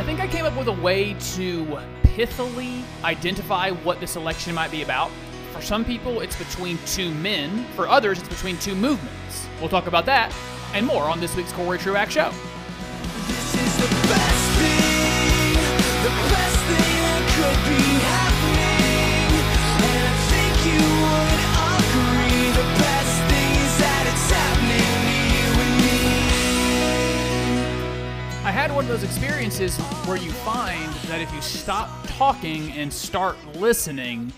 I think I came up with a way to pithily identify what this election might be about. For some people, it's between two men. For others, it's between two movements. We'll talk about that and more on this week's Corey Truax Show. Had one of those experiences where you find that if you stop talking and start listening,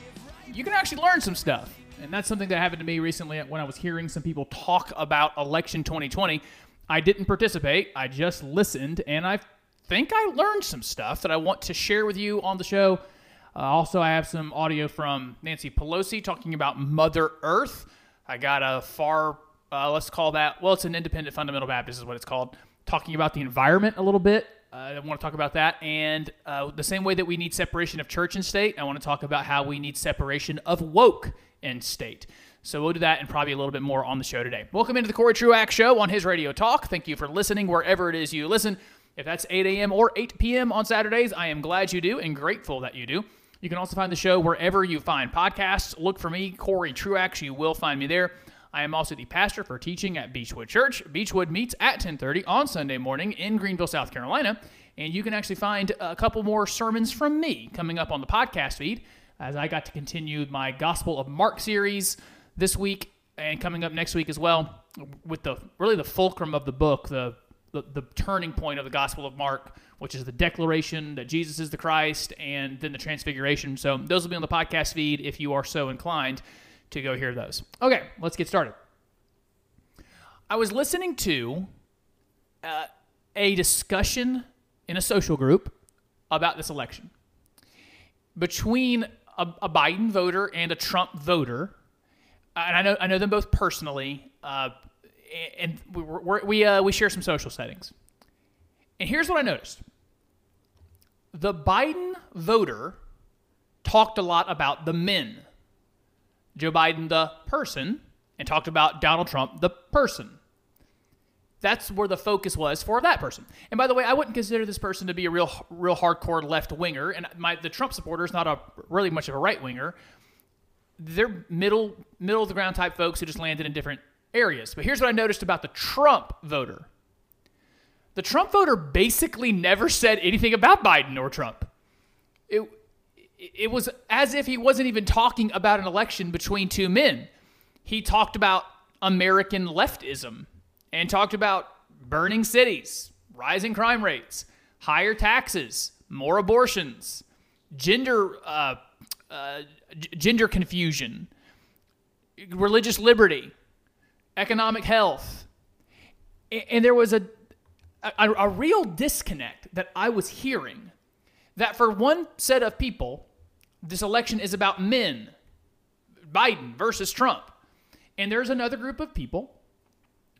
you can actually learn some stuff. And that's something that happened to me recently when I was hearing some people talk about election 2020. I didn't participate, I just listened, and I think I learned some stuff that I want to share with you on the show. Uh, also, I have some audio from Nancy Pelosi talking about Mother Earth. I got a far, uh, let's call that, well, it's an independent fundamental Baptist, is what it's called, talking about the environment a little bit. Uh, I want to talk about that. And uh, the same way that we need separation of church and state, I want to talk about how we need separation of woke and state. So we'll do that and probably a little bit more on the show today. Welcome into the Corey Truax Show on his Radio Talk. Thank you for listening wherever it is you listen. If that's 8 a.m. or 8 p.m. on Saturdays, I am glad you do and grateful that you do. You can also find the show wherever you find podcasts. Look for me, Corey Truax. You will find me there. I am also the pastor for teaching at Beechwood Church. Beechwood meets at 10:30 on Sunday morning in Greenville, South Carolina, and you can actually find a couple more sermons from me coming up on the podcast feed as I got to continue my Gospel of Mark series this week and coming up next week as well with the really the fulcrum of the book, the the, the turning point of the Gospel of Mark, which is the declaration that Jesus is the Christ and then the transfiguration. So those will be on the podcast feed if you are so inclined to go hear those. Okay, let's get started. I was listening to uh, a discussion in a social group about this election between a, a Biden voter and a Trump voter. And I know I know them both personally, uh, and we we're, uh, we share some social settings. And here's what I noticed: the Biden voter talked a lot about the men. Joe Biden, the person, and talked about Donald Trump, the person. That's where the focus was for that person. And by the way, I wouldn't consider this person to be a real, real hardcore left winger. And my the Trump supporter is not a really much of a right winger. They're middle, middle of the ground type folks who just landed in different areas. But here's what I noticed about the Trump voter. The Trump voter basically never said anything about Biden or Trump. It, it was as if he wasn't even talking about an election between two men. He talked about American leftism and talked about burning cities, rising crime rates, higher taxes, more abortions, gender uh, uh, gender confusion, religious liberty, economic health, and there was a, a a real disconnect that I was hearing. That for one set of people, this election is about men, Biden versus Trump, and there's another group of people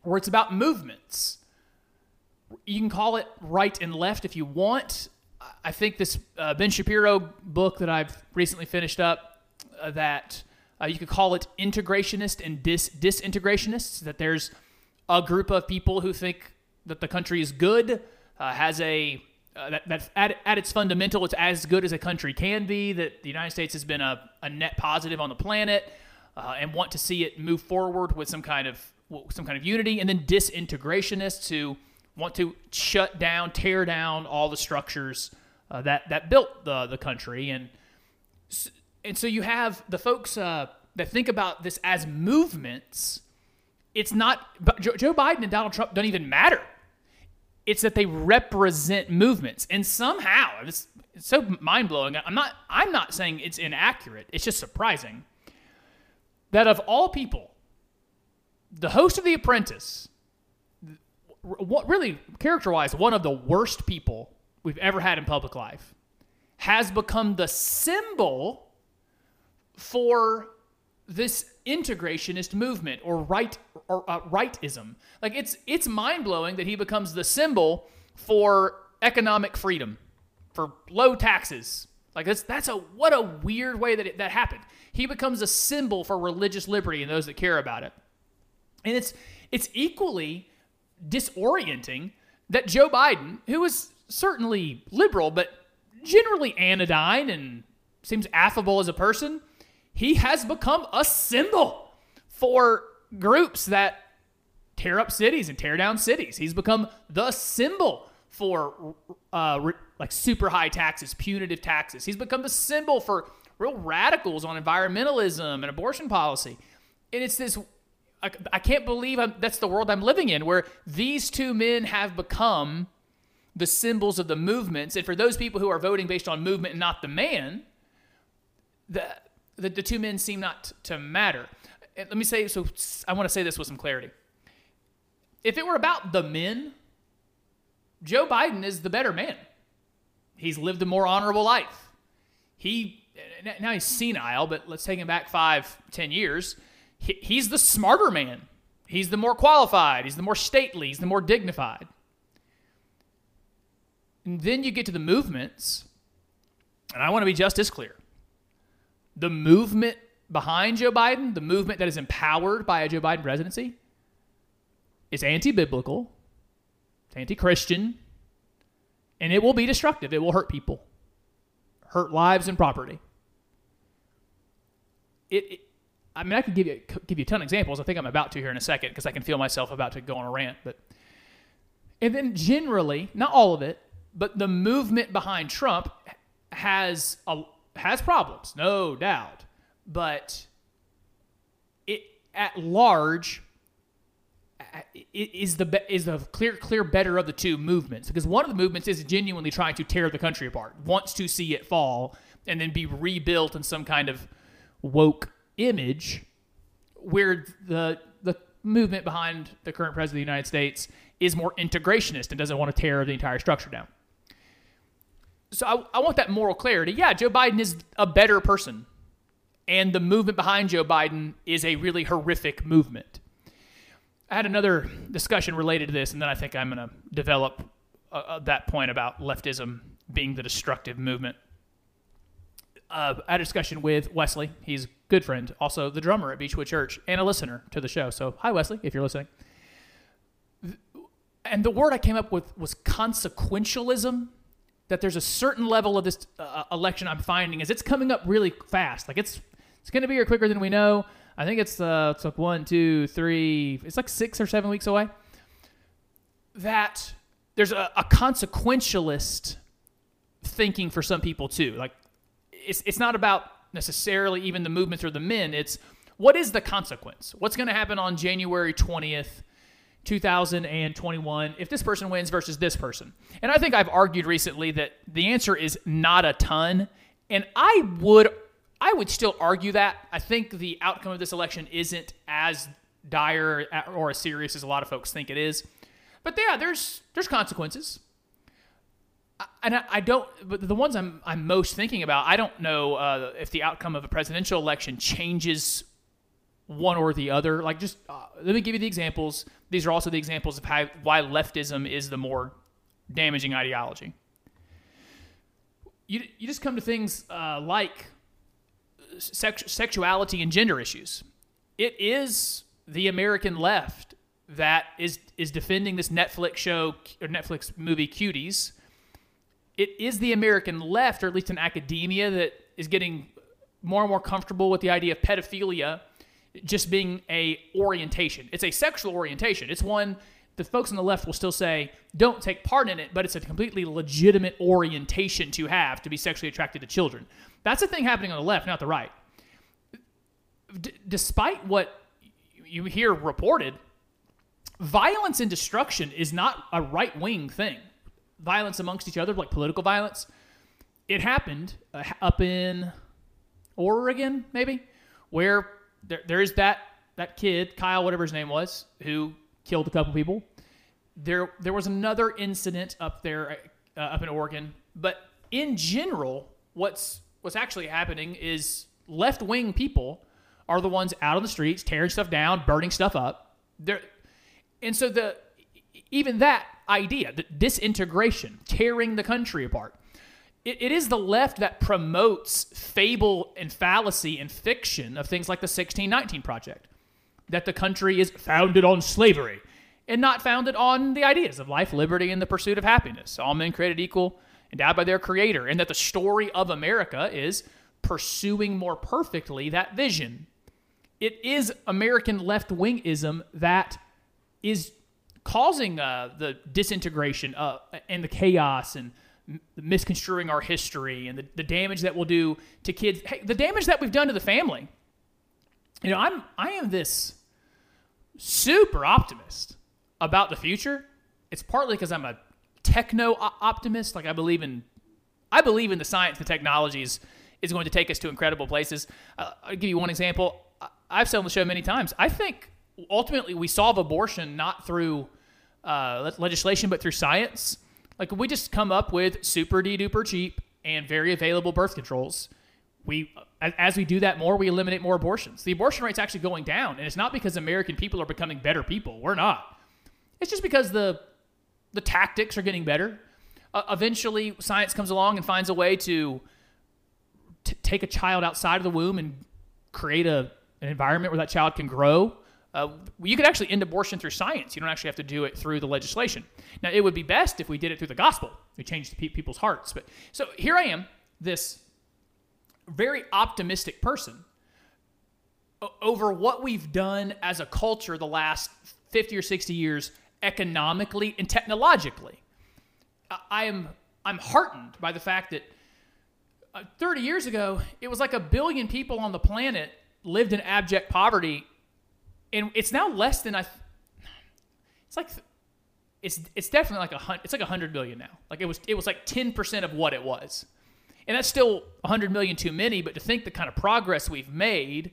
where it's about movements. You can call it right and left if you want. I think this uh, Ben Shapiro book that I've recently finished up, uh, that uh, you could call it integrationist and dis- disintegrationists, that there's a group of people who think that the country is good, uh, has a uh, that, that at, at its fundamental, it's as good as a country can be. That the United States has been a, a net positive on the planet, uh, and want to see it move forward with some kind of some kind of unity. And then disintegrationists who want to shut down, tear down all the structures uh, that that built the the country. And and so you have the folks uh, that think about this as movements. It's not. Joe Biden and Donald Trump don't even matter it's that they represent movements. And somehow it's, it's so mind-blowing i'm not i'm not saying it's inaccurate it's just surprising that of all people the host of the apprentice what really character-wise one of the worst people we've ever had in public life has become the symbol for this integrationist movement or right or uh, rightism. Like it's it's mind blowing that he becomes the symbol for economic freedom, for low taxes. Like that's that's a what a weird way that it, that happened. He becomes a symbol for religious liberty and those that care about it. And it's it's equally disorienting that Joe Biden, who is certainly liberal, but generally anodyne and seems affable as a person, he has become a symbol for groups that tear up cities and tear down cities. He's become the symbol for uh, like super high taxes, punitive taxes. He's become the symbol for real radicals on environmentalism and abortion policy. And it's this I, I can't believe I'm, that's the world I'm living in where these two men have become the symbols of the movements. And for those people who are voting based on movement and not the man, the, the, the two men seem not to matter. Let me say, so I want to say this with some clarity. If it were about the men, Joe Biden is the better man. He's lived a more honorable life. He, now he's senile, but let's take him back five, ten years he, he's the smarter man. He's the more qualified. He's the more stately. He's the more dignified. And then you get to the movements, and I want to be just as clear. The movement behind Joe Biden, the movement that is empowered by a Joe Biden presidency, is anti biblical, it's anti Christian, and it will be destructive. It will hurt people, hurt lives and property. It, it I mean, I could give you give you a ton of examples. I think I'm about to here in a second because I can feel myself about to go on a rant. But and then generally, not all of it, but the movement behind Trump has a, has problems, no doubt. But it at large is the is the clear clear better of the two movements because one of the movements is genuinely trying to tear the country apart, wants to see it fall and then be rebuilt in some kind of woke image where the the movement behind the current president of the United States is more integrationist and doesn't want to tear the entire structure down. So I, I want that moral clarity. Yeah, Joe Biden is a better person, and the movement behind Joe Biden is a really horrific movement. I had another discussion related to this, and then I think I'm going to develop uh, uh, that point about leftism being the destructive movement. Uh, I had a discussion with Wesley. He's good friend, also the drummer at Beechwood Church, and a listener to the show. So, hi, Wesley, if you're listening. And the word I came up with was consequentialism. That there's a certain level of this uh, election I'm finding is it's coming up really fast. Like it's it's going to be here quicker than we know. I think it's uh, it's like one, two, three. It's like six or seven weeks away. That there's a, a consequentialist thinking for some people too. Like it's it's not about necessarily even the movements or the men. It's what is the consequence? What's going to happen on January 20th, 2021 if this person wins versus this person? And I think I've argued recently that the answer is not a ton. And I would I would still argue that. I think the outcome of this election isn't as dire or as serious as a lot of folks think it is. But yeah, there's there's consequences and I, don't. But the ones I'm I'm most thinking about, I don't know uh, if the outcome of a presidential election changes one or the other. Like, just uh, let me give you the examples. These are also the examples of how why leftism is the more damaging ideology. You you just come to things uh, like sex, sexuality and gender issues. It is the American left that is is defending this Netflix show or Netflix movie Cuties it is the American left, or at least in academia, that is getting more and more comfortable with the idea of pedophilia just being a orientation. It's a sexual orientation. It's one the folks on the left will still say don't take part in it, but it's a completely legitimate orientation to have to be sexually attracted to children. That's a thing happening on the left, not the right. D- despite what you hear reported, violence and destruction is not a right wing thing violence amongst each other, like political violence. It happened uh, up in Oregon, maybe, where there, there is that that kid, Kyle, whatever his name was, who killed a couple people. There, there was another incident up there, uh, up in Oregon. But in general, what's what's actually happening is left wing people are the ones out on the streets tearing stuff down, burning stuff up. There, and so the even that idea, the disintegration, tearing the country apart. It, it is the left that promotes fable and fallacy and fiction of things like the 1619 Project, that the country is founded on slavery. and not founded on the ideas of life, liberty, and the pursuit of happiness. All men created equal, endowed by their Creator, and that the story of America is pursuing more perfectly that vision. It is American left wingism that is causing uh, the disintegration uh, and the chaos and misconstruing our history and the, the damage that we'll do to kids. Hey, the damage that we've done to the family. You know, I'm I am this super optimist about the future. It's partly because I'm a techno optimist. Like I believe in, I believe in the science, the technologies is going to take us to incredible places. Uh, I'll give you one example. I've said on the show many times. I think ultimately we solve abortion not through uh, legislation, but through science. Like we just come up with super de duper cheap and very available birth controls. We, as, we do that more, we eliminate more abortions. The abortion rate's actually going down, and it's not because American people are becoming better people. We're not. It's just because the the tactics are getting better. Uh, eventually, science comes along and finds a way to t- take a child outside of the womb and create a, an environment where that child can grow. Uh, you could actually end abortion through science. You don't actually have to do it through the legislation. Now, it would be best if we did it through the gospel. We changed pe- people's hearts. But so here I am, this very optimistic person over what we've done as a culture the last 50 or 60 years economically and technologically. I- I am I'm heartened by the fact that uh, 30 years ago, it was like a billion people on the planet lived in abject poverty, and it's now less than I. It's like it's it's definitely like a hun- it's like a hundred million now. Like it was it was like 10 percent of what it was, and that's still a hundred million too many. But to think the kind of progress we've made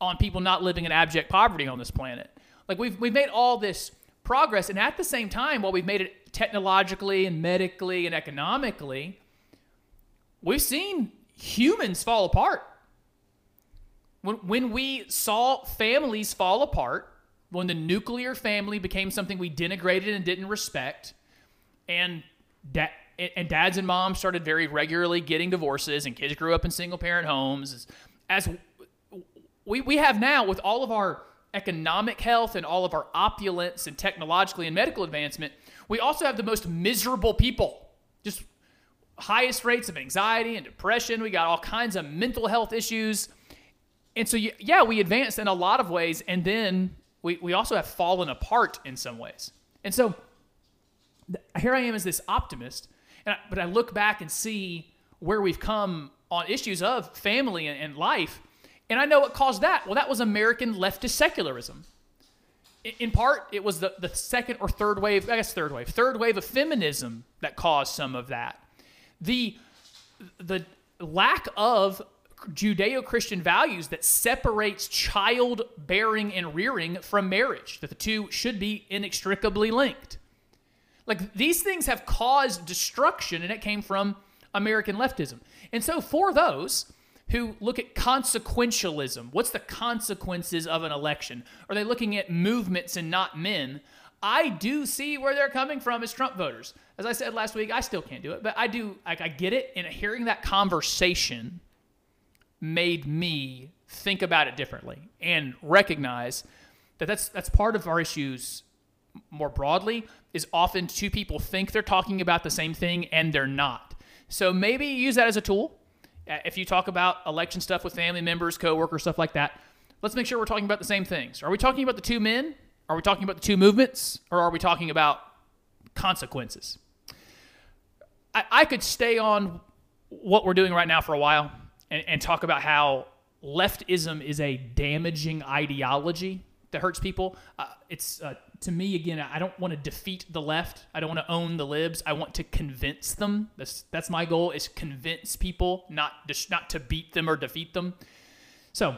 on people not living in abject poverty on this planet, like we've we've made all this progress, and at the same time, while we've made it technologically and medically and economically, we've seen humans fall apart. When, when we saw families fall apart, when the nuclear family became something we denigrated and didn't respect, and da- and dads and moms started very regularly getting divorces, and kids grew up in single parent homes, as we, we have now with all of our economic health and all of our opulence and technologically and medical advancement, we also have the most miserable people. Just highest rates of anxiety and depression. We got all kinds of mental health issues. And so, yeah, we advanced in a lot of ways, and then we, we also have fallen apart in some ways. And so, here I am as this optimist, I, but I look back and see where we've come on issues of family and, and life, and I know what caused that. Well, that was American leftist secularism. I- In part, it was the, the second or third wave, I guess third wave, third wave of feminism that caused some of that. The the lack of Judeo-Christian values that separates child-bearing and rearing from marriage, that the two should be inextricably linked. Like these things have caused destruction, and it came from American leftism. And so, for those who look at consequentialism, what's the consequences of an election? Are they looking at movements and not men? I do see where they're coming from as Trump voters. As I said last week, I still can't do it, but I do. Like I get it, and hearing that conversation made me think about it differently and recognize that that's that's part of our issues more broadly is often two people think they're talking about the same thing and they're not. So maybe use that as a tool. Uh, If you talk about election stuff with family members, coworkers, stuff like that, let's make sure we're talking about the same things. Are we talking about the two men? Are we talking about the two movements? Or are we talking about consequences? I, I could stay on what we're doing right now for a while and, and talk about how leftism is a damaging ideology that hurts people. Uh, it's uh, to me again. I don't want to defeat the left. I don't want to own the libs. I want to convince them. That's that's my goal. Is convince people, not just not to beat them or defeat them. So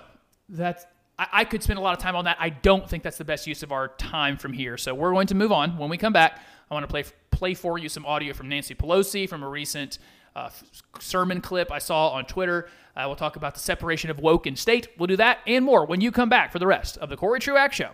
that's I, I could spend a lot of time on that. I don't think that's the best use of our time from here. So we're going to move on. When we come back, I want to play play for you some audio from Nancy Pelosi from a recent uh, sermon clip I saw on Twitter. Uh, we'll talk about the separation of woke and state. We'll do that and more when you come back for the rest of the Corey Truax Show.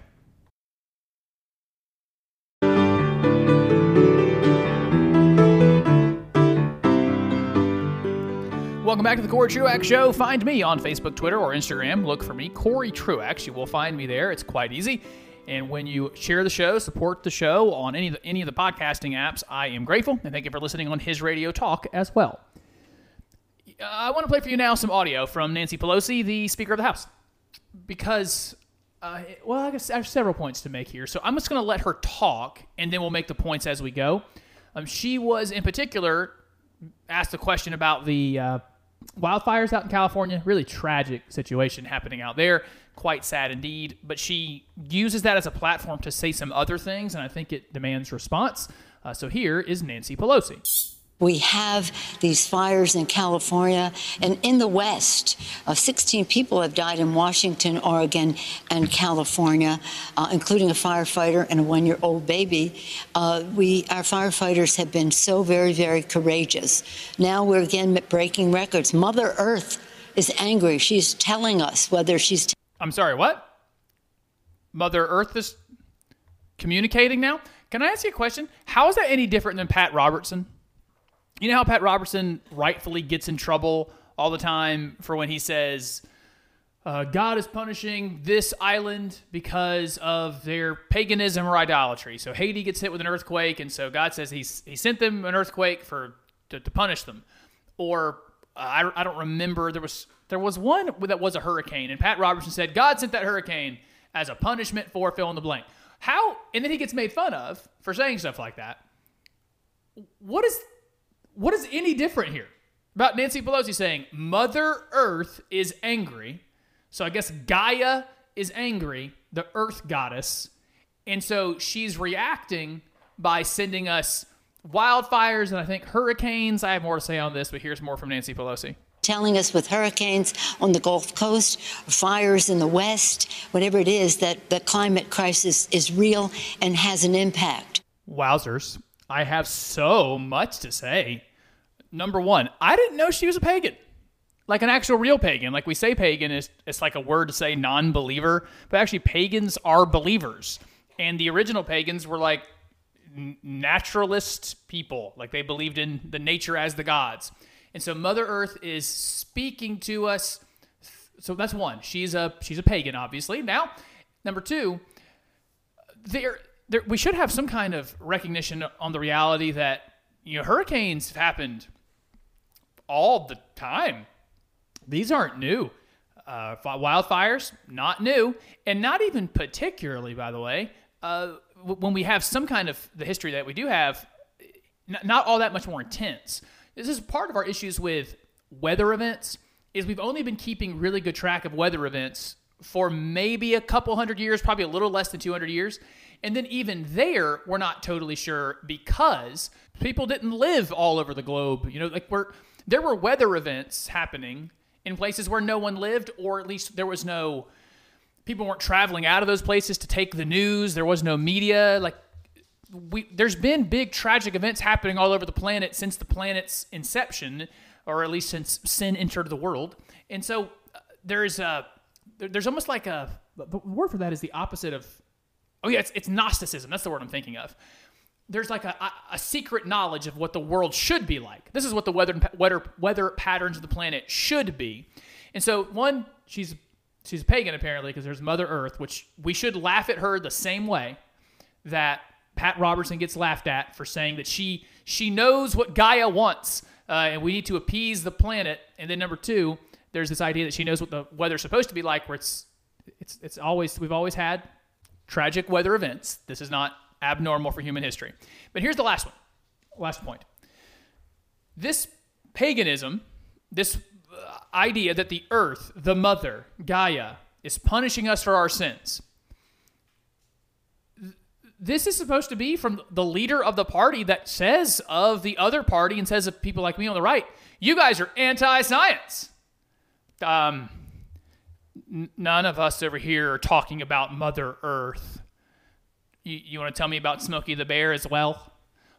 Welcome back to the Corey Truax Show. Find me on Facebook, Twitter, or Instagram. Look for me, Corey Truax. You will find me there. It's quite easy. And when you share the show, support the show on any of the, any of the podcasting apps, I am grateful. And thank you for listening on His Radio Talk as well. Uh, I want to play for you now some audio from Nancy Pelosi, the Speaker of the House, because, uh, well, I guess I have several points to make here. So I'm just going to let her talk, and then we'll make the points as we go. Um, she was, in particular, asked a question about the uh, wildfires out in California. Really tragic situation happening out there. Quite sad indeed. But she uses that as a platform to say some other things, and I think it demands response. Uh, so here is Nancy Pelosi. We have these fires in California and in the West. Uh, 16 people have died in Washington, Oregon, and California, uh, including a firefighter and a one year old baby. Uh, we, our firefighters have been so very, very courageous. Now we're again breaking records. Mother Earth is angry. She's telling us whether she's. I'm sorry, what? Mother Earth is communicating now? Can I ask you a question? How is that any different than Pat Robertson? You know how Pat Robertson rightfully gets in trouble all the time for when he says, uh, God is punishing this island because of their paganism or idolatry. So Haiti gets hit with an earthquake, and so God says he's, he sent them an earthquake for to, to punish them. Or uh, I, I don't remember there was there was one that was a hurricane, and Pat Robertson said God sent that hurricane as a punishment for fill in the blank. How? And then he gets made fun of for saying stuff like that. What is what is any different here about Nancy Pelosi saying Mother Earth is angry? So I guess Gaia is angry, the Earth goddess, and so she's reacting by sending us wildfires and I think hurricanes. I have more to say on this, but here's more from Nancy Pelosi. Telling us with hurricanes on the Gulf Coast, fires in the West, whatever it is, that the climate crisis is real and has an impact. Wowzers. I have so much to say. Number one, I didn't know she was a pagan. Like an actual real pagan. Like we say pagan is it's like a word to say non-believer, but actually pagans are believers. And the original pagans were like naturalist people. Like they believed in the nature as the gods. And so Mother Earth is speaking to us. So that's one. She's a she's a pagan, obviously. Now, number two, there, there we should have some kind of recognition on the reality that you know hurricanes have happened all the time. These aren't new. Uh, wildfires, not new, and not even particularly, by the way. Uh, when we have some kind of the history that we do have, not all that much more intense. This is part of our issues with weather events. Is we've only been keeping really good track of weather events for maybe a couple hundred years, probably a little less than 200 years. And then even there, we're not totally sure because people didn't live all over the globe. You know, like we're there were weather events happening in places where no one lived, or at least there was no people weren't traveling out of those places to take the news. There was no media. Like we, there's been big tragic events happening all over the planet since the planet's inception, or at least since sin entered the world. And so uh, there's a there- there's almost like a the word for that is the opposite of oh yeah it's, it's Gnosticism. That's the word I'm thinking of there's like a, a, a secret knowledge of what the world should be like. This is what the weather, weather weather patterns of the planet should be. And so one, she's she's a pagan apparently because there's Mother Earth, which we should laugh at her the same way that Pat Robertson gets laughed at for saying that she she knows what Gaia wants, uh, and we need to appease the planet. And then number two, there's this idea that she knows what the weather's supposed to be like, where it's it's it's always we've always had tragic weather events. This is not abnormal for human history. But here's the last one. Last point. This paganism, this uh, idea that the earth, the mother, Gaia, is punishing us for our sins. Th- This is supposed to be from the leader of the party that says of the other party and says of people like me on the right, you guys are anti science. Um, n- none of us over here are talking about Mother Earth. You, you want to tell me about Smokey the Bear as well?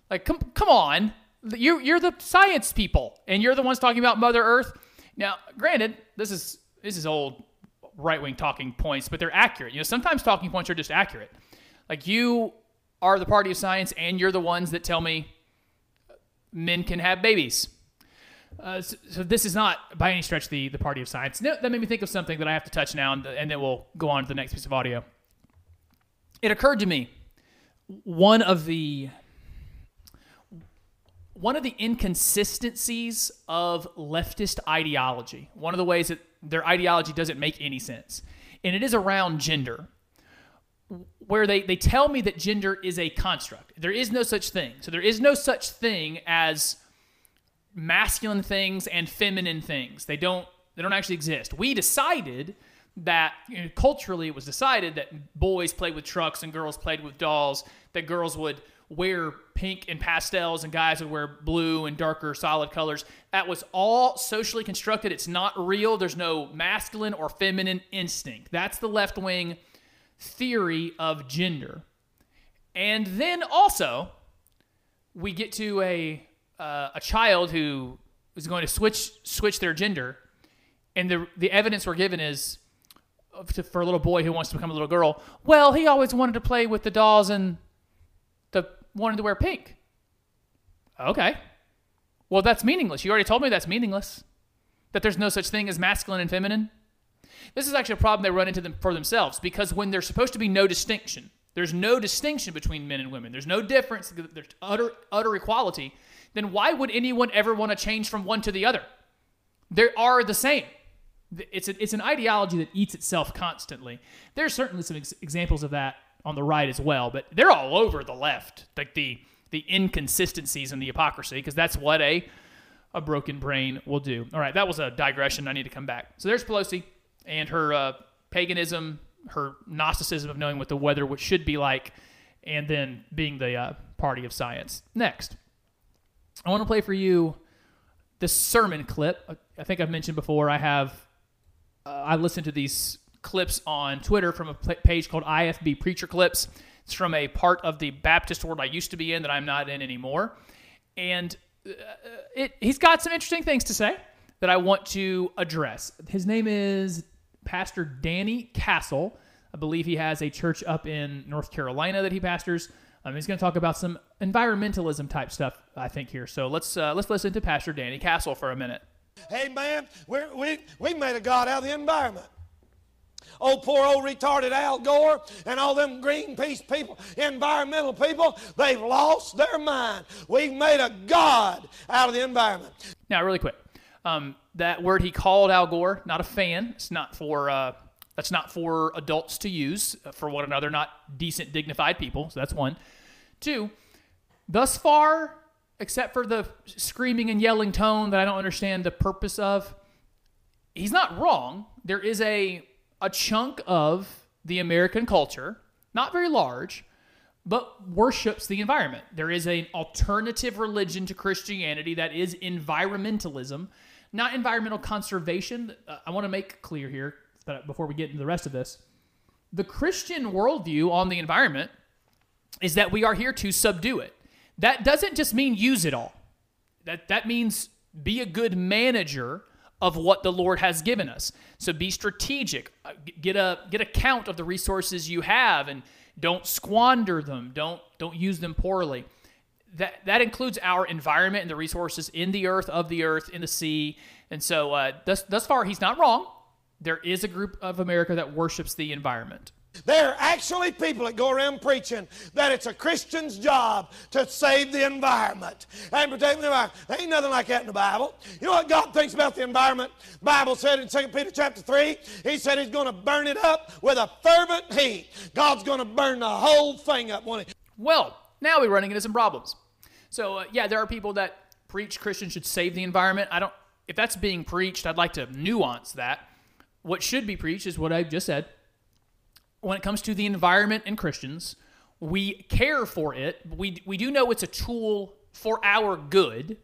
Like, come, come on. You, you're the science people, and you're the ones talking about Mother Earth. Now, granted, this is this is old right wing talking points, but they're accurate. You know, sometimes talking points are just accurate. Like you are the party of science, and you're the ones that tell me men can have babies. Uh, so, so this is not by any stretch the, the party of science. No, that made me think of something that I have to touch now, and, and then we'll go on to the next piece of audio. it occurred to me one of the one of the inconsistencies of leftist ideology, one of the ways that their ideology doesn't make any sense, and it is around gender, where they, they tell me that gender is a construct. There is no such thing. So there is no such thing as masculine things and feminine things. They don't they don't actually exist. We decided that you know, culturally it was decided that boys played with trucks and girls played with dolls, that girls would wear pink and pastels and guys would wear blue and darker solid colors. That was all socially constructed. It's not real. There's no masculine or feminine instinct. That's the left wing theory of gender. And then also, we get to a uh, a child who is going to switch switch their gender, and the the evidence we're given is uh, to, for a little boy who wants to become a little girl. Well, he always wanted to play with the dolls and the wanted to wear pink. Okay, well that's meaningless. You already told me that's meaningless. That there's no such thing as masculine and feminine. This is actually a problem they run into them for themselves because when there's supposed to be no distinction, there's no distinction between men and women. There's no difference. There's utter utter equality. Then why would anyone ever want to change from one to the other? They are the same. It's a, it's an ideology that eats itself constantly. There's certainly some ex- examples of that on the right as well, but they're all over the left, like the the inconsistencies and the hypocrisy, because that's what a a broken brain will do. All right, that was a digression. I need to come back. So there's Pelosi and her uh, paganism, her Gnosticism of knowing what the weather should be like, and then being the uh, party of science. Next, I want to play for you this sermon clip. I think I've mentioned before. I have uh, I listen to these clips on Twitter from a page called IFB Preacher Clips. It's from a part of the Baptist world I used to be in that I'm not in anymore, and uh, it, he's got some interesting things to say that I want to address. His name is Pastor Danny Castle. I believe he has a church up in North Carolina that he pastors. Um, he's going to talk about some environmentalism type stuff, I think here. So let's uh, let's listen to Pastor Danny Castle for a minute. Hey man, we're, we we made a god out of the environment. Oh, poor old retarded Al Gore and all them Greenpeace people, environmental people, they've lost their mind. We've made a god out of the environment. Now, really quick, um, that word he called Al Gore, not a fan. It's not for uh, that's not for adults to use uh, for one another, not decent, dignified people. So that's one. Two, thus far, except for the screaming and yelling tone that I don't understand the purpose of, he's not wrong. There is a a chunk of the American culture, not very large, but worships the environment. There is an alternative religion to Christianity that is environmentalism, not environmental conservation. Uh, I want to make clear here, but before we get into the rest of this, the Christian worldview on the environment is that we are here to subdue it. That doesn't just mean use it all. That that means be a good manager of what the Lord has given us. So be strategic. Uh, get a get a count of the resources you have and don't squander them. Don't don't use them poorly. That that includes our environment and the resources in the earth, of the earth, in the sea. And so uh, thus thus far, he's not wrong. There is a group of America that worships the environment. There are actually people that go around preaching that it's a Christian's job to save the environment and protect the environment. There ain't nothing like that in the Bible. You know what God thinks about the environment? The Bible said in 2 Peter chapter 3, He said He's going to burn it up with a fervent heat. God's going to burn the whole thing up. Well, now we're running into some problems. So uh, yeah, there are people that preach Christians should save the environment. I don't. If that's being preached, I'd like to nuance that. What should be preached is what I just said when it comes to the environment and Christians, we care for it. We, we do know it's a tool for our good.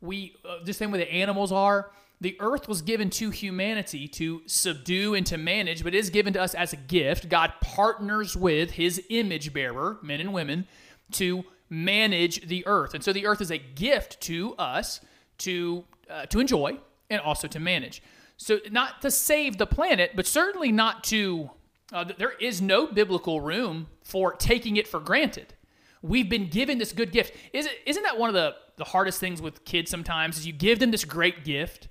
We uh, the same way the animals are. The earth was given to humanity to subdue and to manage, but it is given to us as a gift. God partners with his image bearer, men and women, to manage the earth. And so the earth is a gift to us to uh, to enjoy and also to manage. So not to save the planet, but certainly not to uh, there is no biblical room for taking it for granted. We've been given this good gift. Is it, isn't that one of the, the hardest things with kids sometimes? Is you give them this great gift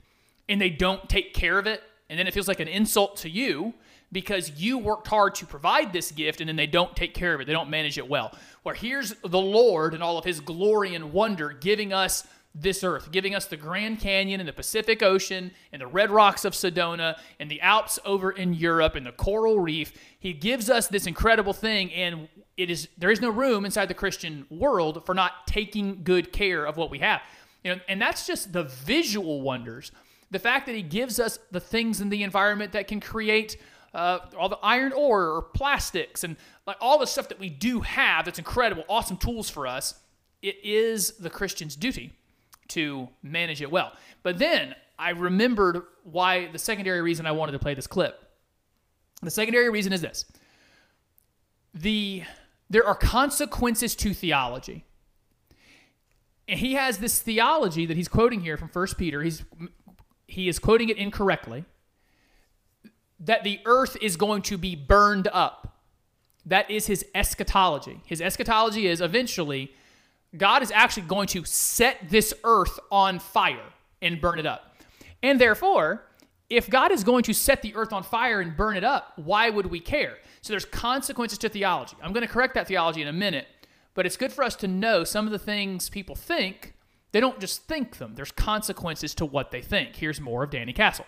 and they don't take care of it, and then it feels like an insult to you because you worked hard to provide this gift and then they don't take care of it. They don't manage it well. Where here's the Lord and all of his glory and wonder giving us this earth, giving us the Grand Canyon and the Pacific Ocean and the red rocks of Sedona and the Alps over in Europe and the coral reef. He gives us this incredible thing and it is there is no room inside the Christian world for not taking good care of what we have. You know, and that's just the visual wonders. The fact that he gives us the things in the environment that can create uh, all the iron ore or plastics and like all the stuff that we do have that's incredible, awesome tools for us. It is the Christian's duty to manage it well. But then I remembered why the secondary reason I wanted to play this clip. The secondary reason is this. The there are consequences to theology. And he has this theology that he's quoting here from 1 Peter. He's he is quoting it incorrectly. That the earth is going to be burned up. That is his eschatology. His eschatology is eventually God is actually going to set this earth on fire and burn it up. And therefore, if God is going to set the earth on fire and burn it up, why would we care? So there's consequences to theology. I'm going to correct that theology in a minute, but it's good for us to know some of the things people think. They don't just think them, there's consequences to what they think. Here's more of Danny Castle.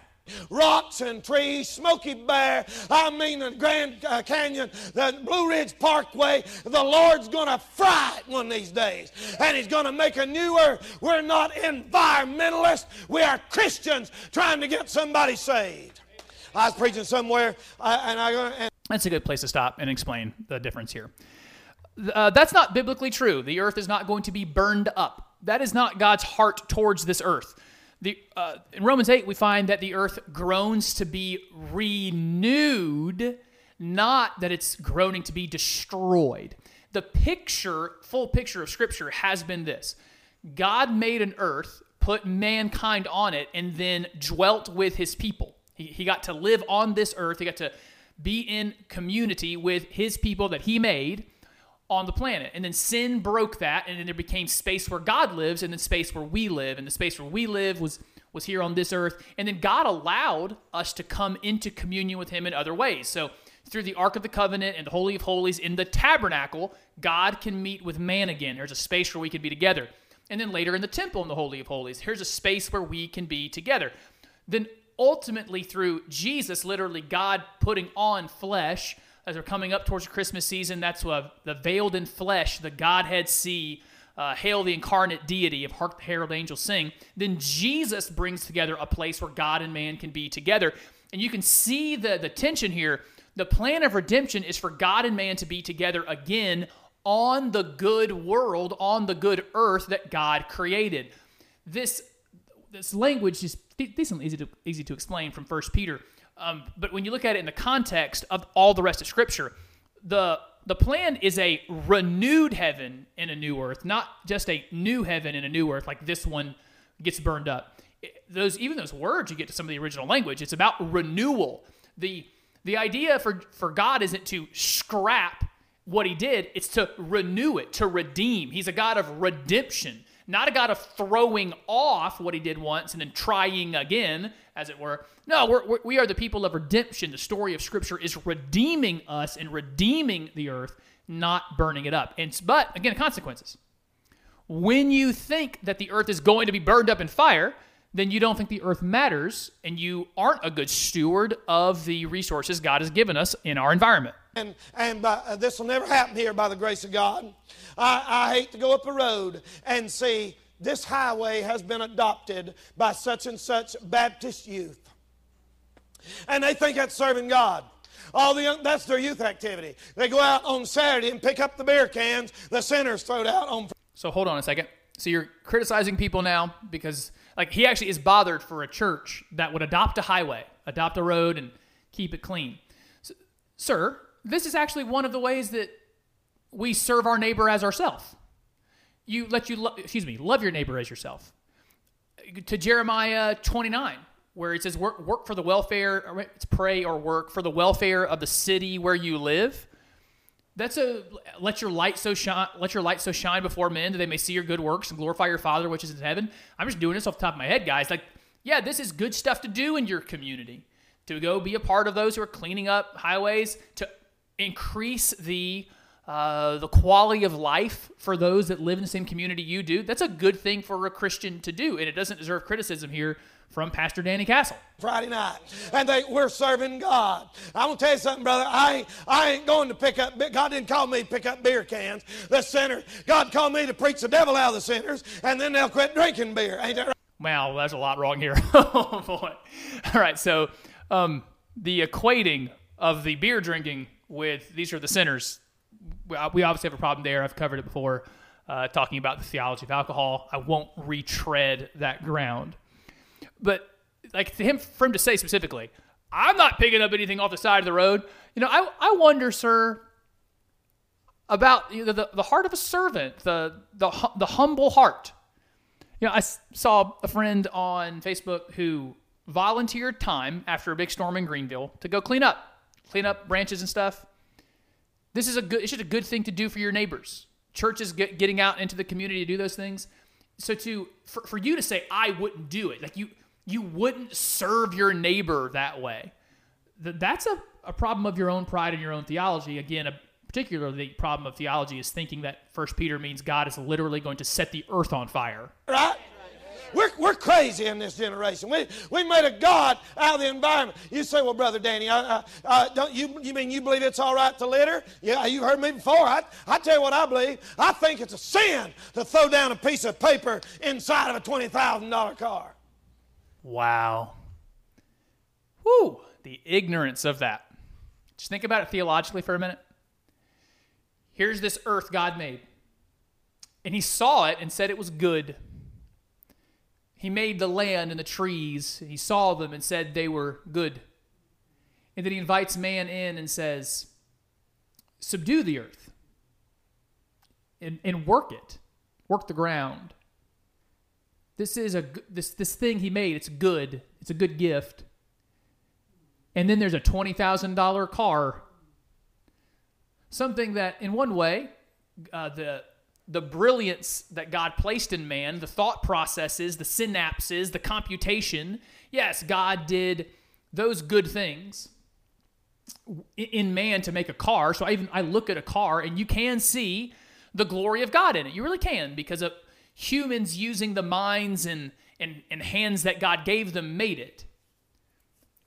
Rocks and trees, Smokey Bear, I mean the Grand uh, Canyon, the Blue Ridge Parkway. The Lord's going to fry it one of these days. And He's going to make a new earth. We're not environmentalists. We are Christians trying to get somebody saved. I was preaching somewhere, uh, and I and That's a good place to stop and explain the difference here. Uh, that's not biblically true. The earth is not going to be burned up. That is not God's heart towards this earth. The, uh, in Romans 8, we find that the earth groans to be renewed, not that it's groaning to be destroyed. The picture, full picture of Scripture has been this God made an earth, put mankind on it, and then dwelt with his people. He, he got to live on this earth, he got to be in community with his people that he made on the planet. And then sin broke that, and then there became space where God lives, and then space where we live. And the space where we live was was here on this earth. And then God allowed us to come into communion with Him in other ways. So through the Ark of the Covenant and the Holy of Holies in the tabernacle, God can meet with man again. There's a space where we can be together. And then later in the temple in the Holy of Holies, here's a space where we can be together. Then ultimately through Jesus, literally God putting on flesh, as we're coming up towards Christmas season, that's uh, the veiled in flesh, the Godhead see, uh, hail the incarnate deity of Hark the Herald Angels Sing. Then Jesus brings together a place where God and man can be together. And you can see the, the tension here. The plan of redemption is for God and man to be together again on the good world, on the good earth that God created. This this language is de- decently easy to easy to explain from First Peter, um, but when you look at it in the context of all the rest of Scripture, the the plan is a renewed heaven and a new earth, not just a new heaven and a new earth like this one gets burned up. It- those even those words you get to some of the original language, it's about renewal. The the idea for for God isn't to scrap what he did, it's to renew it, to redeem. He's a God of redemption, not a God of throwing off what he did once and then trying again, as it were. No, we're, we are the people of redemption. The story of Scripture is redeeming us and redeeming the earth, not burning it up. And But, again, consequences. When you think that the earth is going to be burned up in fire, then you don't think the earth matters and you aren't a good steward of the resources God has given us in our environment. And, and by, uh, this will never happen here by the grace of God. I, I hate to go up a road and see this highway has been adopted by such and such Baptist youth. And they think that's serving God. All the young, that's their youth activity. They go out on Saturday and pick up the beer cans the sinners thrown out on So hold on a second. So you're criticizing people now because like he actually is bothered for a church that would adopt a highway, adopt a road and keep it clean. S sir, this is actually one of the ways that we serve our neighbor as ourselves. You let you lo- excuse me, love your neighbor as yourself. To Jeremiah 29 where it says work, work for the welfare it's pray or work for the welfare of the city where you live. That's a let your light so shine let your light so shine before men that they may see your good works and glorify your Father which is in heaven. I'm just doing this off the top of my head, guys. Like, yeah, this is good stuff to do in your community. to go be a part of those who are cleaning up highways, to increase the uh, the quality of life for those that live in the same community you do. That's a good thing for a Christian to do, and it doesn't deserve criticism here from Pastor Danny Castle. Friday night, and they we're serving God. I'm gonna tell you something, brother. I ain't, I ain't going to pick up. God didn't call me to pick up beer cans. The sinner. God called me to preach the devil out of the sinners, and then they'll quit drinking beer. Ain't that right? Wow, there's a lot wrong here. oh boy. All right, so um, the equating of the beer drinking with these are the sinners. We we obviously have a problem there. I've covered it before, uh, talking about the theology of alcohol. I won't retread that ground. But like to him, for him to say specifically, I'm not picking up anything off the side of the road. You know, I, I wonder, sir, about know, the, the heart of a servant, the, the, the humble heart. You know, I saw a friend on Facebook who volunteered time after a big storm in Greenville to go clean up, clean up branches and stuff. This is a good. It's just a good thing to do for your neighbors. Churches get, getting out into the community to do those things. So to for, for you to say I wouldn't do it, like you you wouldn't serve your neighbor that way. Th- That's a, a problem of your own pride and your own theology. Again, a particularly problem of theology is thinking that First Peter means God is literally going to set the earth on fire. right? We're, we're crazy in this generation. We, we made a God out of the environment. You say, well, Brother Danny, uh, uh, uh, don't you, you mean you believe it's all right to litter? Yeah, you heard me before. I, I tell you what I believe. I think it's a sin to throw down a piece of paper inside of a $20,000 car. Wow. Whew, the ignorance of that. Just think about it theologically for a minute. Here's this earth God made, and He saw it and said it was good. He made the land and the trees, He saw them and said they were good. And then He invites man in and says, Subdue the earth and, and work it, work the ground. This is a this this thing he made. It's good. It's a good gift. And then there's a twenty thousand dollar car. Something that, in one way, uh, the the brilliance that God placed in man, the thought processes, the synapses, the computation. Yes, God did those good things in man to make a car. So I even I look at a car and you can see the glory of God in it. You really can because of humans using the minds and and, and hands that God gave them made it.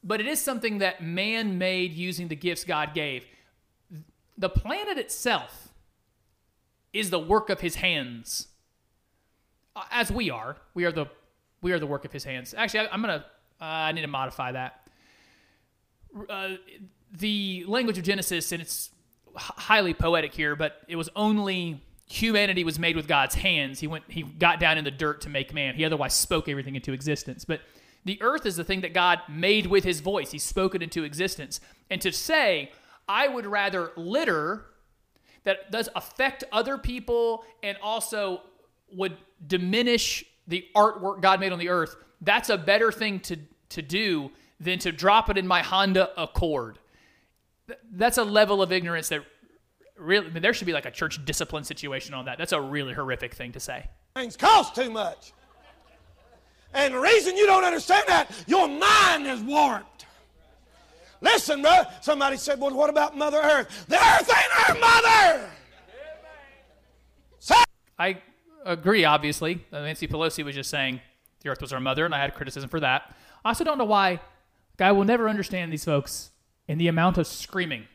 But it is something that man made using the gifts God gave. The planet itself is the work of his hands. Uh, As we are. We are the we are the work of his hands. Actually, I, I'm gonna uh, I need to modify that uh, the language of Genesis, and it's highly poetic here, but it was only humanity was made with God's hands. He went, he got down in the dirt to make man. He otherwise spoke everything into existence. But the earth is the thing that God made with His voice. He spoke it into existence. And to say, I would rather litter that does affect other people and also would diminish the artwork God made on the earth, that's a better thing to, to do than to drop it in my Honda Accord. That's a level of ignorance that really, I mean, there should be like a church discipline situation on that. That's a really horrific thing to say. Things cost too much. And the reason you don't understand that, your mind is warped. Listen, bro. Somebody said, well, what about Mother Earth? The earth ain't her mother. I agree, obviously. Uh, Nancy Pelosi was just saying the earth was our mother, and I had criticism for that. I also don't know why. I will never understand these folks and the amount of screaming.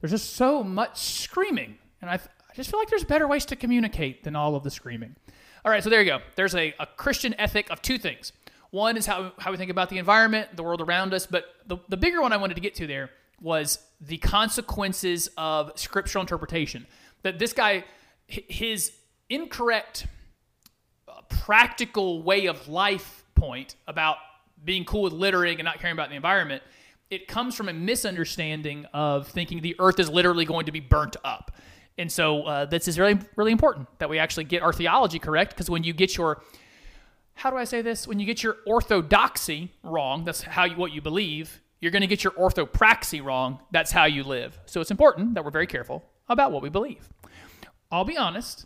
There's just so much screaming. And I, I just feel like there's better ways to communicate than all of the screaming. All right, so there you go. There's a, a Christian ethic of two things. One is how, how we think about the environment, the world around us, but the, the bigger one I wanted to get to there was the consequences of scriptural interpretation. That this guy, his incorrect uh, practical way of life point about being cool with littering and not caring about the environment, it comes from a misunderstanding of thinking the earth is literally going to be burnt up. And so uh, this is really, really important that we actually get our theology correct because when you get your, how do I say this? When you get your orthodoxy wrong, that's how you, what you believe, you're going to get your orthopraxy wrong. That's how you live. So it's important that we're very careful about what we believe. I'll be honest,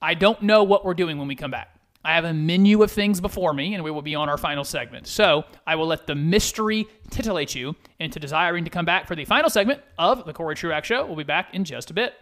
I don't know what we're doing when we come back. I have a menu of things before me, and we will be on our final segment. So I will let the mystery titillate you into desiring to come back for the final segment of the Cory Truax Show. We'll be back in just a bit.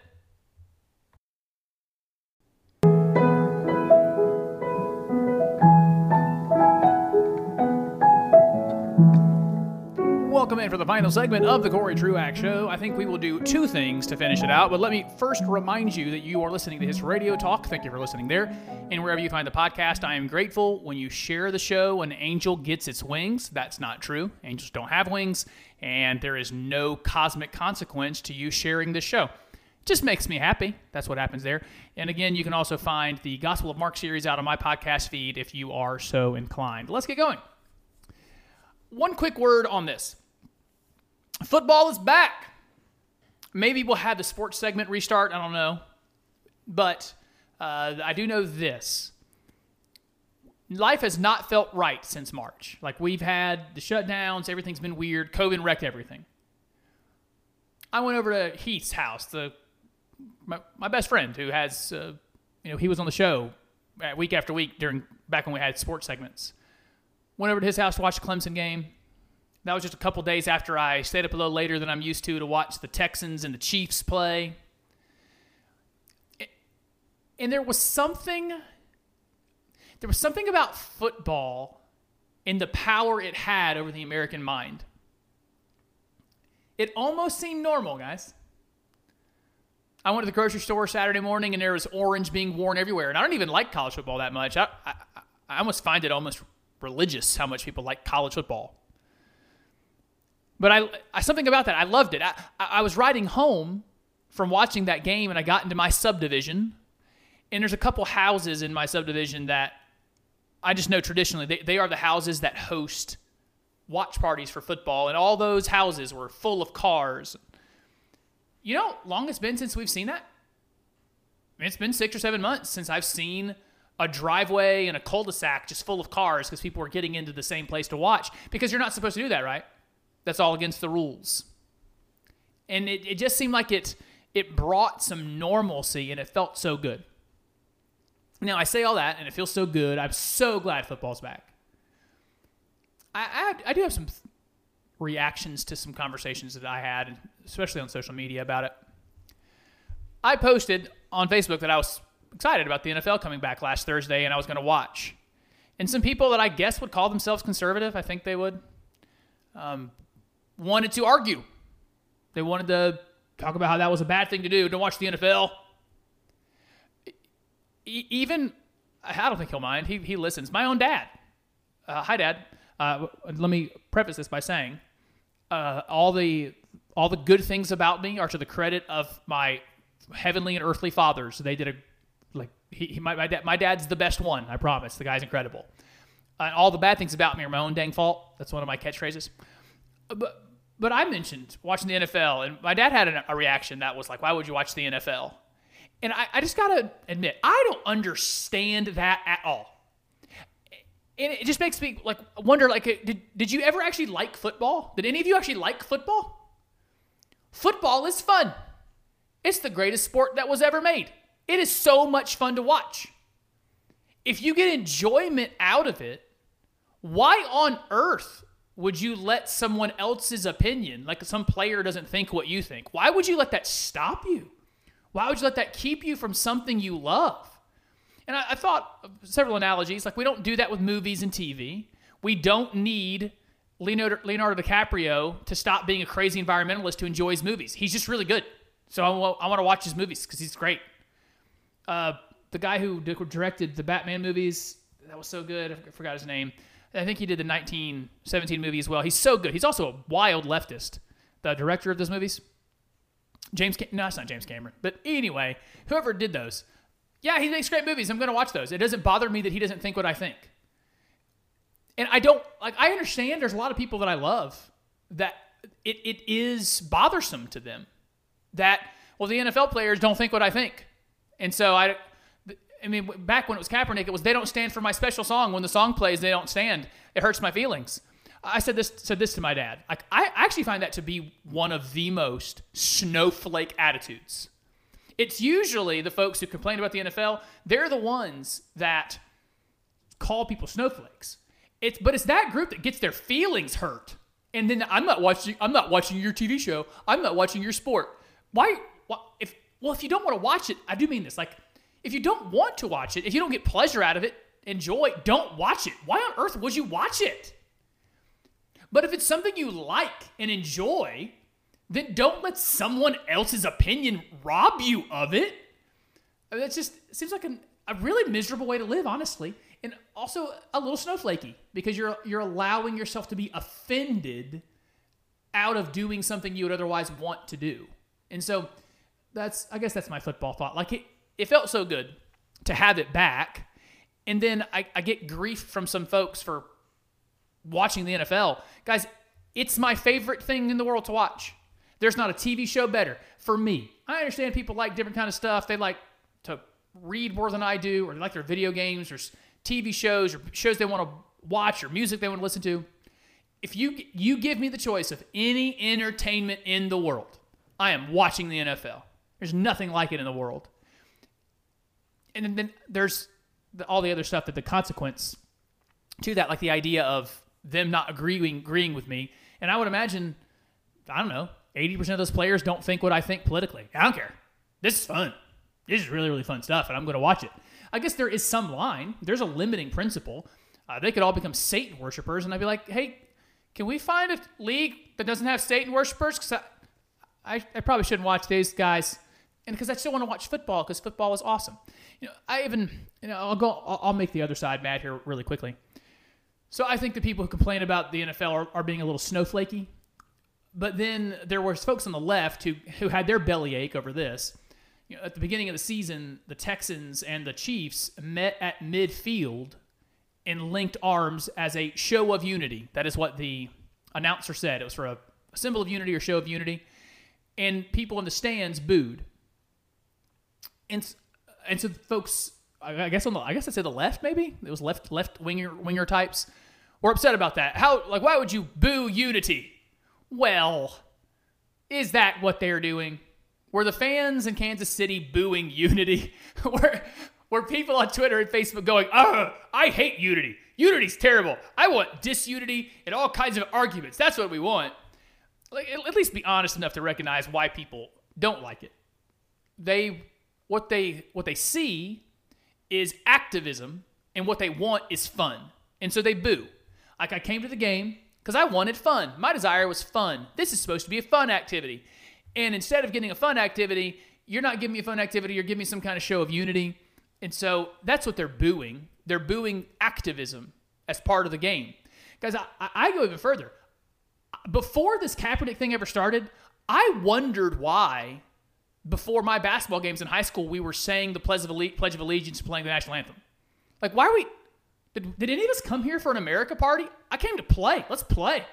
In for the final segment of the Cory Truax Show. I think we will do two things to finish it out, but let me first remind you that you are listening to his radio talk. Thank you for listening there. And wherever you find the podcast, I am grateful when you share the show. An angel gets its wings. That's not true. Angels don't have wings, and there is no cosmic consequence to you sharing this show. It just makes me happy. That's what happens there. And again, you can also find the Gospel of Mark series out on my podcast feed if you are so inclined. Let's get going. One quick word on this. Football is back. Maybe we'll have the sports segment restart. I don't know. But uh, I do know this. Life has not felt right since March. Like we've had the shutdowns, everything's been weird. COVID wrecked everything. I went over to Heath's house, the my, my best friend who has, uh, you know, he was on the show uh, week after week during back when we had sports segments. Went over to his house to watch the Clemson game. That was just a couple days after I stayed up a little later than I'm used to to watch the Texans and the Chiefs play. And there was something there was something about football and the power it had over the American mind. It almost seemed normal, guys. I went to the grocery store Saturday morning and there was orange being worn everywhere. And I don't even like college football that much. I, I, I almost find it almost religious how much people like college football. But I, I something about that I loved it. I, I was riding home from watching that game, and I got into my subdivision, and there's a couple houses in my subdivision that I just know traditionally they, they are the houses that host watch parties for football, and all those houses were full of cars. You know, long it's been since we've seen that. I mean, it's been six or seven months since I've seen a driveway and a cul-de-sac just full of cars because people are getting into the same place to watch because you're not supposed to do that, right? That's all against the rules. And it, it just seemed like it it brought some normalcy and it felt so good. Now I say all that and it feels so good. I'm so glad football's back. I, I, I do have some reactions to some conversations that I had, especially on social media about it. I posted on Facebook that I was excited about the NFL coming back last Thursday and I was going to watch. And some people that I guess would call themselves conservative, I think they would, um, wanted to argue. They wanted to talk about how that was a bad thing to do. Don't watch the NFL. Even, I don't think he'll mind. He, he listens. My own dad. Uh, hi, Dad. Uh, let me preface this by saying uh, all the all the good things about me are to the credit of my heavenly and earthly fathers. They did a like he, he my, my dad my dad's the best one. I promise. The guy's incredible. Uh, all the bad things about me are my own dang fault. That's one of my catchphrases. But but I mentioned watching the NFL, and my dad had a, a reaction that was like, "Why would you watch the NFL?" And I, I just gotta admit, I don't understand that at all. And it just makes me like wonder, like, did did you ever actually like football? Did any of you actually like football? Football is fun. It's the greatest sport that was ever made. It is so much fun to watch. If you get enjoyment out of it, why on earth would you let someone else's opinion, like some player doesn't think what you think, why would you let that stop you? Why would you let that keep you from something you love? And I, I thought several analogies. Like, we don't do that with movies and TV. We don't need Leonardo, Leonardo DiCaprio to stop being a crazy environmentalist to enjoy his movies. He's just really good. So I, I want to watch his movies because he's great. Uh, the guy who directed the Batman movies, that was so good. I forgot his name. I think he did the 1917 movie as well. He's so good. He's also a wild leftist, the director of those movies. James, Cam- no, it's not James Cameron. But anyway, whoever did those, yeah, he makes great movies. I'm going to watch those. It doesn't bother me that he doesn't think what I think. And I don't, like, I understand there's a lot of people that I love that it, it is bothersome to them that, well, the NFL players don't think what I think. And so I, I mean, back when it was Kaepernick, it was they don't stand for my special song. When the song plays, they don't stand. It hurts my feelings. I said this said this to my dad. Like I actually find that to be one of the most snowflake attitudes. It's usually the folks who complain about the NFL. They're the ones that call people snowflakes. It's but it's that group that gets their feelings hurt. And then I'm not watching I'm not watching your TV show. I'm not watching your sport. Why, why if well if you don't want to watch it, I do mean this. Like if you don't want to watch it, if you don't get pleasure out of it, enjoy, don't watch it. Why on earth would you watch it? But if it's something you like and enjoy, then don't let someone else's opinion rob you of it. I mean, it just seems like an, a really miserable way to live, honestly, and also a little snowflakey because you're you're allowing yourself to be offended out of doing something you would otherwise want to do. And so that's I guess that's my football thought. Like it, it felt so good to have it back, and then I, I get grief from some folks for watching the NFL. Guys, it's my favorite thing in the world to watch. There's not a TV show better for me. I understand people like different kind of stuff. They like to read more than I do, or they like their video games, or TV shows, or shows they want to watch, or music they want to listen to. If you you give me the choice of any entertainment in the world, I am watching the NFL. There's nothing like it in the world. And then, there's the, all the other stuff that the consequence to that, like the idea of them not agreeing agreeing with me. And I would imagine, I don't know, 80% of those players don't think what I think politically. I don't care. This is fun. This is really, really fun stuff, and I'm going to watch it. I guess there is some line. There's a limiting principle. Uh, they could all become Satan worshipers, and I'd be like, hey, can we find a league that doesn't have Satan worshipers? Because I, I, I probably shouldn't watch these guys, and because I still want to watch football because football is awesome. You know, I even, you know, I'll go, I'll, I'll make the other side mad here really quickly. So I think the people who complain about the NFL are, are being a little snowflakey. But then there were folks on the left who, who had their bellyache over this. You know, at the beginning of the season, the Texans and the Chiefs met at midfield and linked arms as a show of unity. That is what the announcer said. It was for a symbol of unity or show of unity. And people in the stands booed. And, and so folks, I I guess on the, I guess I'd say the left maybe it was left left winger winger types were upset about that. How like why would you boo unity? Well, is that what they're doing? Were the fans in Kansas City booing unity? were were people on Twitter and Facebook going, "Oh, I hate unity. Unity's terrible. I want disunity and all kinds of arguments. That's what we want." Like at least be honest enough to recognize why people don't like it. They what they what they see is activism and what they want is fun. And so they boo. Like I came to the game because I wanted fun. My desire was fun. This is supposed to be a fun activity. And instead of getting a fun activity, you're not giving me a fun activity, you're giving me some kind of show of unity. And so that's what they're booing. They're booing activism as part of the game. Guys, I, I go even further. Before this Kaepernick thing ever started, I wondered why before my basketball games in high school, we were saying the Pledge of, Pledge of Allegiance and playing the national anthem. Like, why are we? Did, did any of us come here for an America party? I came to play. Let's play.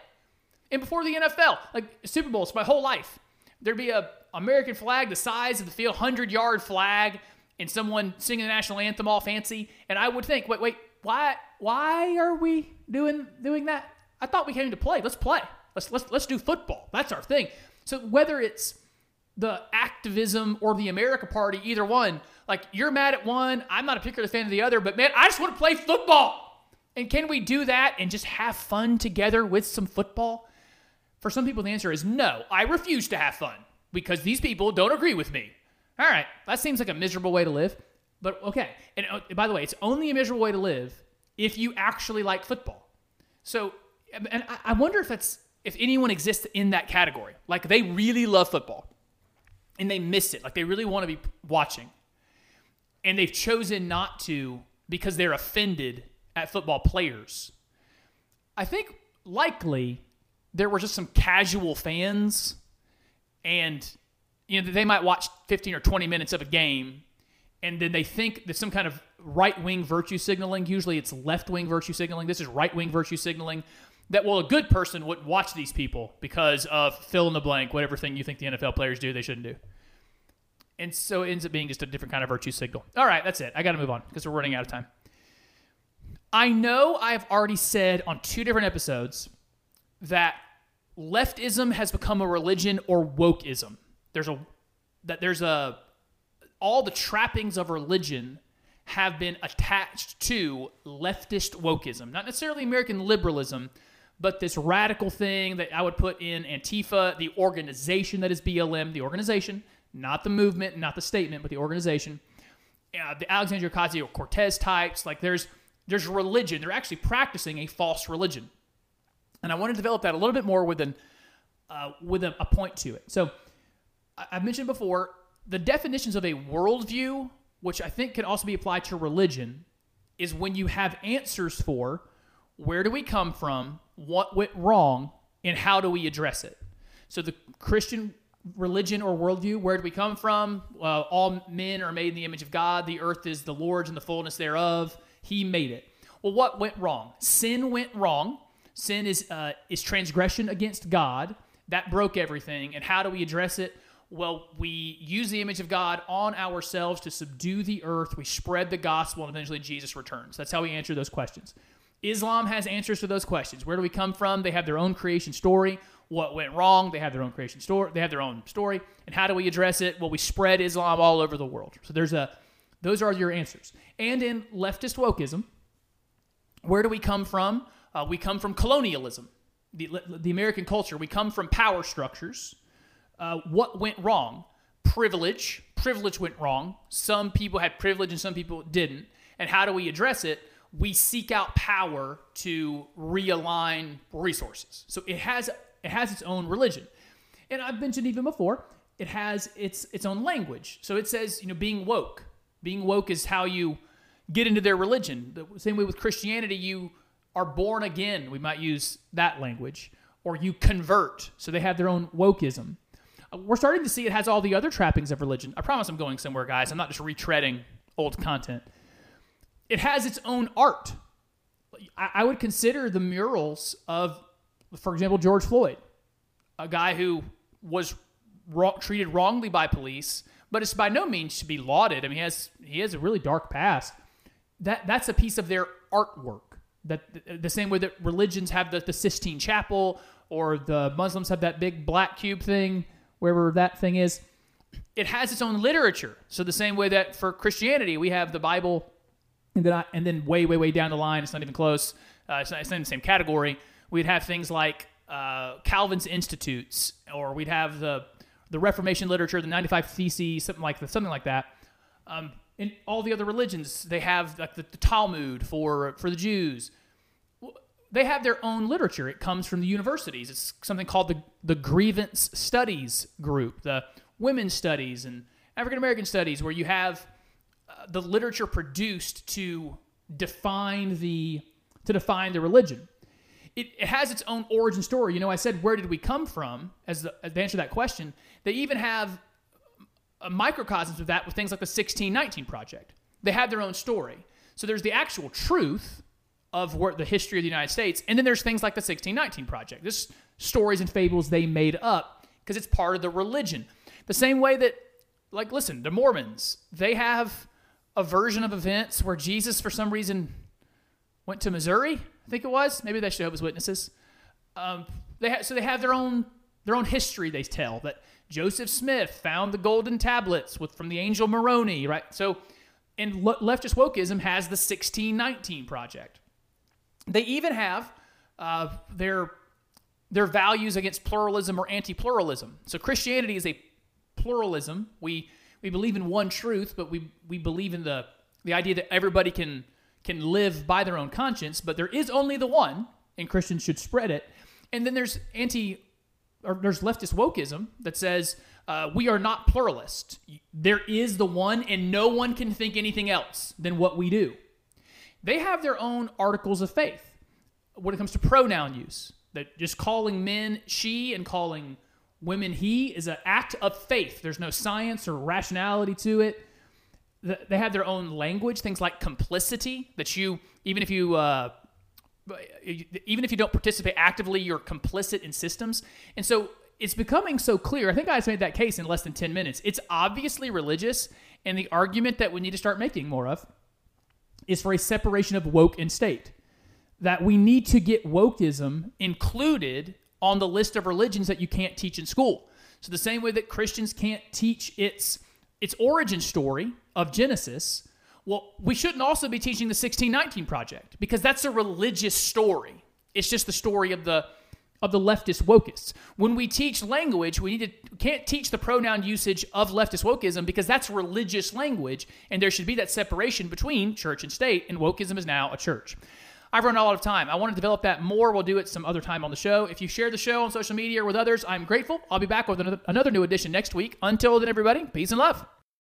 And before the NFL, like Super Bowls, my whole life, there'd be a American flag the size of the field, hundred yard flag, and someone singing the national anthem all fancy. And I would think, wait, wait, why, why are we doing doing that? I thought we came to play. Let's play. Let's let's let's do football. That's our thing. So whether it's the activism or the America Party, either one. Like you're mad at one, I'm not a particular fan of the other, but man, I just want to play football. And can we do that and just have fun together with some football? For some people, the answer is no. I refuse to have fun because these people don't agree with me. All right, that seems like a miserable way to live, but okay. And uh, by the way, it's only a miserable way to live if you actually like football. So, and I- wonder if that's if anyone exists in that category. Like they really love football and they miss it. Like they really want to be watching. And they've chosen not to because they're offended at football players. I think likely there were just some casual fans and you know they might watch 15 or 20 minutes of a game and then they think there's some kind of right-wing virtue signaling usually it's left-wing virtue signaling this is right-wing virtue signaling that well a good person would watch these people because of fill in the blank whatever thing you think the NFL players do they shouldn't do. And so it ends up being just a different kind of virtue signal. All right that's it. I got to move on because we're running out of time. I know I've already said on two different episodes that leftism has become a religion or wokeism. There's a that there's a all the trappings of religion have been attached to leftist wokeism, not necessarily American liberalism, but this radical thing that I would put in Antifa, the organization that is BLM, the organization, not the movement, not the statement, but the organization. Uh, the Alexandria Ocasio Cortez types, like there's there's religion. They're actually practicing a false religion, and I want to develop that a little bit more with an uh, with a, a point to it. So I've mentioned before the definitions of a worldview, which I think can also be applied to religion, is when you have answers for where do we come from, what went wrong, and how do we address it. So the Christian religion or worldview, where do we come from? Uh, all men are made in the image of God. The earth is the Lord's and the fullness thereof. He made it. Well, what went wrong? Sin went wrong. Sin is uh, is transgression against God. That broke everything. And how do we address it? Well, we use the image of God on ourselves to subdue the earth. We spread the gospel, and eventually Jesus returns. That's how we answer those questions. Islam has answers to those questions. Where do we come from? They have their own creation story. What went wrong? They have their own creation story. They have their own story. And how do we address it? Well, we spread Islam all over the world. So there's a those are your answers. And in leftist wokeism, where do we come from? Uh, we come from colonialism, the, the American culture. We come from power structures. Uh, what went wrong? Privilege. Privilege went wrong. Some people had privilege and some people didn't. And how do we address it? We seek out power to realign resources. So it has it has its own religion. And I've mentioned even before, it has its its own language. So it says, you know, being woke. Being woke is how you get into their religion. The same way with Christianity, you are born again. We might use that language. Or you convert. So they have their own wokeism. Uh, We're starting to see it has all the other trappings of religion. I promise I'm going somewhere, guys. I'm not just retreading old content. It has its own art. I, would consider the murals of, for example, George Floyd, a guy who was wrong, treated wrongly by police, but it's by no means to be lauded. I mean, he has he has a really dark past. That that's a piece of their artwork. That the same way that religions have the, the Sistine Chapel or the Muslims have that big black cube thing, wherever that thing is. It has its own literature. So the same way that for Christianity we have the Bible and then I, and then way way way down the line, it's not even close. Uh, it's, not, it's not in the same category. We'd have things like uh, Calvin's Institutes, or we'd have the the Reformation literature, the 95 Theses, something like that, something like that. Um, in all the other religions, they have like the, the Talmud for for the Jews. They have their own literature. It comes from the universities. It's something called the the Grievance Studies Group, the Women's Studies and African American Studies, where you have the literature produced to define the to define the religion. It, it has its own origin story. You know, I said where did we come from as the, as the answer to that question. They even have microcosms of that with things like the 1619 project. They have their own story. So there's the actual truth of where, the history of the United States, and then there's things like the 1619 project. This stories and fables they made up because it's part of the religion. The same way that, like, listen, the Mormons they have a version of events where Jesus, for some reason, went to Missouri. I think it was. Maybe that's Jehovah's Witnesses. Um, they ha- so they have their own their own history. They tell that Joseph Smith found the golden tablets with from the angel Moroni, right? So, and le- leftist wokeism has the 1619 project. They even have uh, their their values against pluralism or anti-pluralism. So Christianity is a pluralism. We we believe in one truth, but we we believe in the the idea that everybody can can live by their own conscience, but there is only the one, and Christians should spread it. And then there's anti or there's leftist wokeism that says uh, we are not pluralist. There is the one, and no one can think anything else than what we do. They have their own articles of faith when it comes to pronoun use. That just calling men she and calling women he is an act of faith. There's no science or rationality to it. They have their own language, things like complicity, that you, even if you, uh, even if you don't participate actively, you're complicit in systems. And so it's becoming so clear. I think I just made that case in less than 10 minutes. It's obviously religious, and the argument that we need to start making more of is for a separation of woke and state. That we need to get wokeism included on the list of religions that you can't teach in school. So the same way that Christians can't teach its its origin story of Genesis, Well, we shouldn't also be teaching the 1619 Project because that's a religious story. It's just the story of the of the leftist wokeists. When we teach language, we need to can't teach the pronoun usage of leftist wokeism because that's religious language, and there should be that separation between church and state. And wokeism is now a church. I've run out of time. I want to develop that more. We'll do it some other time on the show. If you share the show on social media or with others, I'm grateful. I'll be back with another, another new edition next week. Until then, everybody, peace and love.